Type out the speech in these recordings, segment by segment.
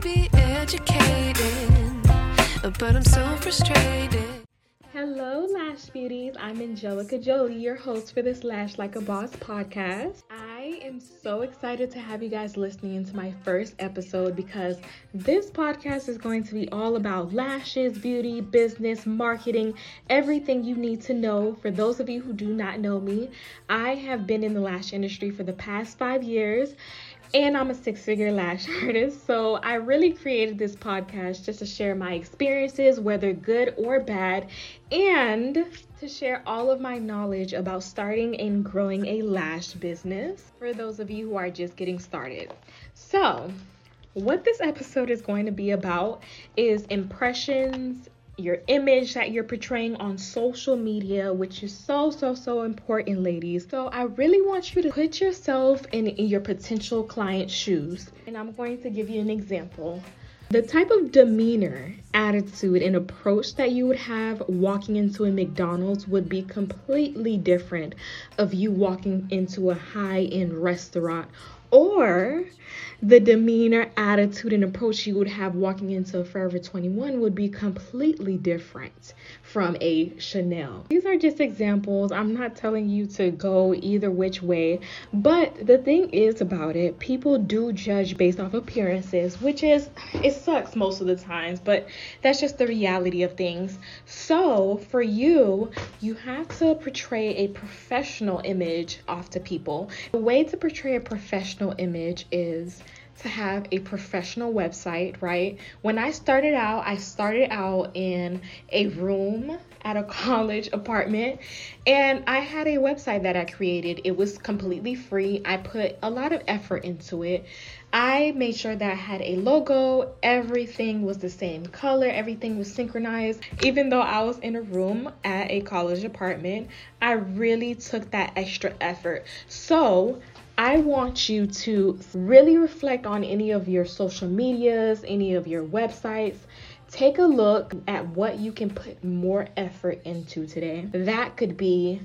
be educated, but I'm so frustrated. Hello, Lash Beauties. I'm Angelica Jolie, your host for this Lash Like a Boss podcast. I am so excited to have you guys listening to my first episode because this podcast is going to be all about lashes, beauty, business, marketing, everything you need to know. For those of you who do not know me, I have been in the lash industry for the past five years and I'm a six figure lash artist. So I really created this podcast just to share my experiences, whether good or bad, and to share all of my knowledge about starting and growing a lash business for those of you who are just getting started. So, what this episode is going to be about is impressions your image that you're portraying on social media, which is so, so, so important, ladies. So, I really want you to put yourself in, in your potential client's shoes. And I'm going to give you an example. The type of demeanor, attitude, and approach that you would have walking into a McDonald's would be completely different of you walking into a high end restaurant or the demeanor, attitude, and approach you would have walking into Forever 21 would be completely different from a Chanel. These are just examples. I'm not telling you to go either which way, but the thing is about it, people do judge based off appearances, which is, it sucks most of the times, but that's just the reality of things. So for you, you have to portray a professional image off to people. The way to portray a professional image is to have a professional website, right? When I started out, I started out in a room at a college apartment and I had a website that I created. It was completely free. I put a lot of effort into it. I made sure that I had a logo, everything was the same color, everything was synchronized. Even though I was in a room at a college apartment, I really took that extra effort. So, I want you to really reflect on any of your social medias, any of your websites. Take a look at what you can put more effort into today. That could be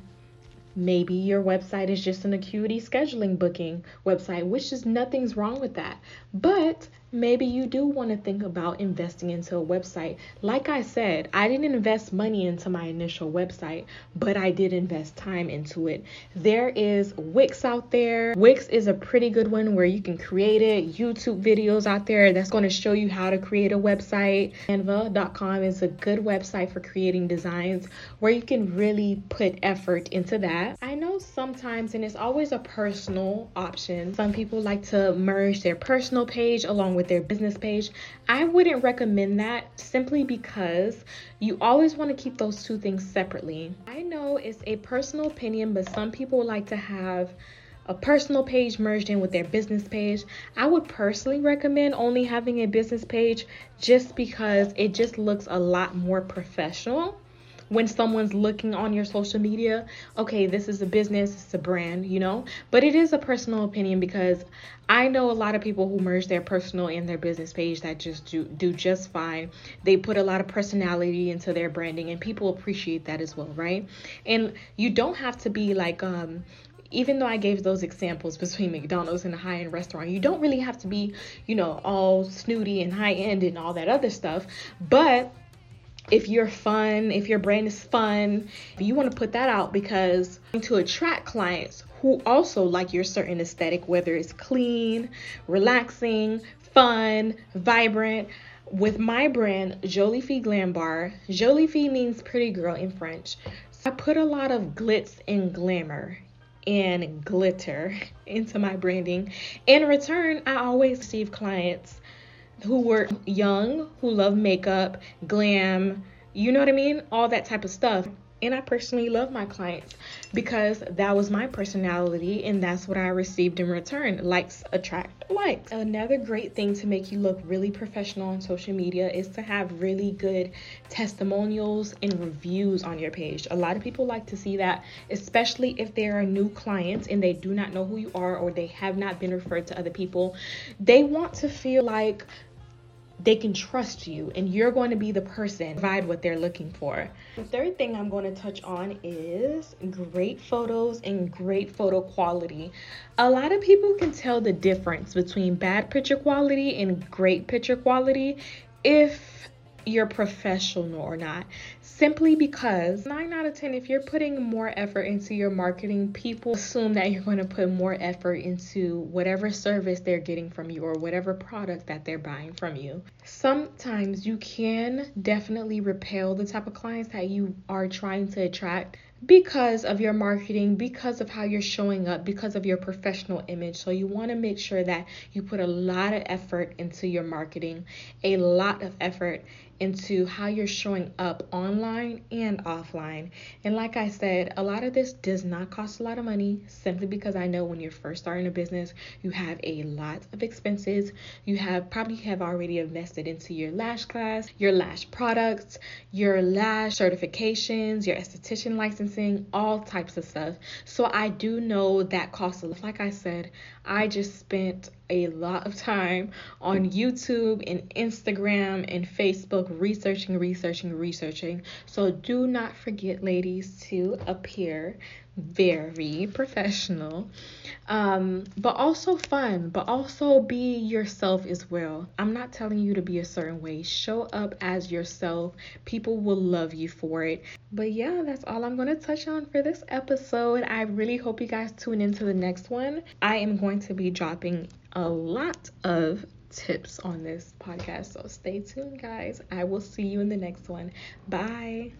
maybe your website is just an acuity scheduling booking website, which is nothing's wrong with that. But maybe you do want to think about investing into a website. Like I said, I didn't invest money into my initial website, but I did invest time into it. There is Wix out there. Wix is a pretty good one where you can create it. YouTube videos out there that's going to show you how to create a website. Canva.com is a good website for creating designs where you can really put effort into that. I know sometimes, and it's always a personal option, some people like to merge their personal page along with with their business page. I wouldn't recommend that simply because you always want to keep those two things separately. I know it's a personal opinion, but some people like to have a personal page merged in with their business page. I would personally recommend only having a business page just because it just looks a lot more professional when someone's looking on your social media, okay, this is a business, it's a brand, you know? But it is a personal opinion because I know a lot of people who merge their personal and their business page that just do, do just fine. They put a lot of personality into their branding and people appreciate that as well, right? And you don't have to be like um even though I gave those examples between McDonald's and a high end restaurant, you don't really have to be, you know, all snooty and high end and all that other stuff. But if you're fun, if your brand is fun, you want to put that out because to attract clients who also like your certain aesthetic, whether it's clean, relaxing, fun, vibrant. With my brand, Jolie Fille Glam Bar, means pretty girl in French. So I put a lot of glitz and glamour and glitter into my branding. In return, I always receive clients who were young, who love makeup, glam, you know what I mean? All that type of stuff. And I personally love my clients because that was my personality and that's what I received in return. Likes attract likes. Another great thing to make you look really professional on social media is to have really good testimonials and reviews on your page. A lot of people like to see that, especially if they are new clients and they do not know who you are or they have not been referred to other people. They want to feel like they can trust you and you're going to be the person provide what they're looking for. The third thing I'm going to touch on is great photos and great photo quality. A lot of people can tell the difference between bad picture quality and great picture quality if you're professional or not simply because 9 out of 10 if you're putting more effort into your marketing people assume that you're going to put more effort into whatever service they're getting from you or whatever product that they're buying from you. Sometimes you can definitely repel the type of clients that you are trying to attract because of your marketing, because of how you're showing up, because of your professional image. So you want to make sure that you put a lot of effort into your marketing, a lot of effort into how you're showing up online and offline. And like I said, a lot of this does not cost a lot of money simply because I know when you're first starting a business, you have a lot of expenses. You have probably have already invested into your lash class, your lash products, your lash certifications, your esthetician all types of stuff. So I do know that cost lot. Like I said, I just spent a lot of time on YouTube and Instagram and Facebook researching, researching, researching. So do not forget, ladies, to appear very professional, um, but also fun, but also be yourself as well. I'm not telling you to be a certain way. Show up as yourself. People will love you for it. But yeah, that's all I'm going to touch on for this episode. I really hope you guys tune into the next one. I am going to be dropping a lot of tips on this podcast. So stay tuned, guys. I will see you in the next one. Bye.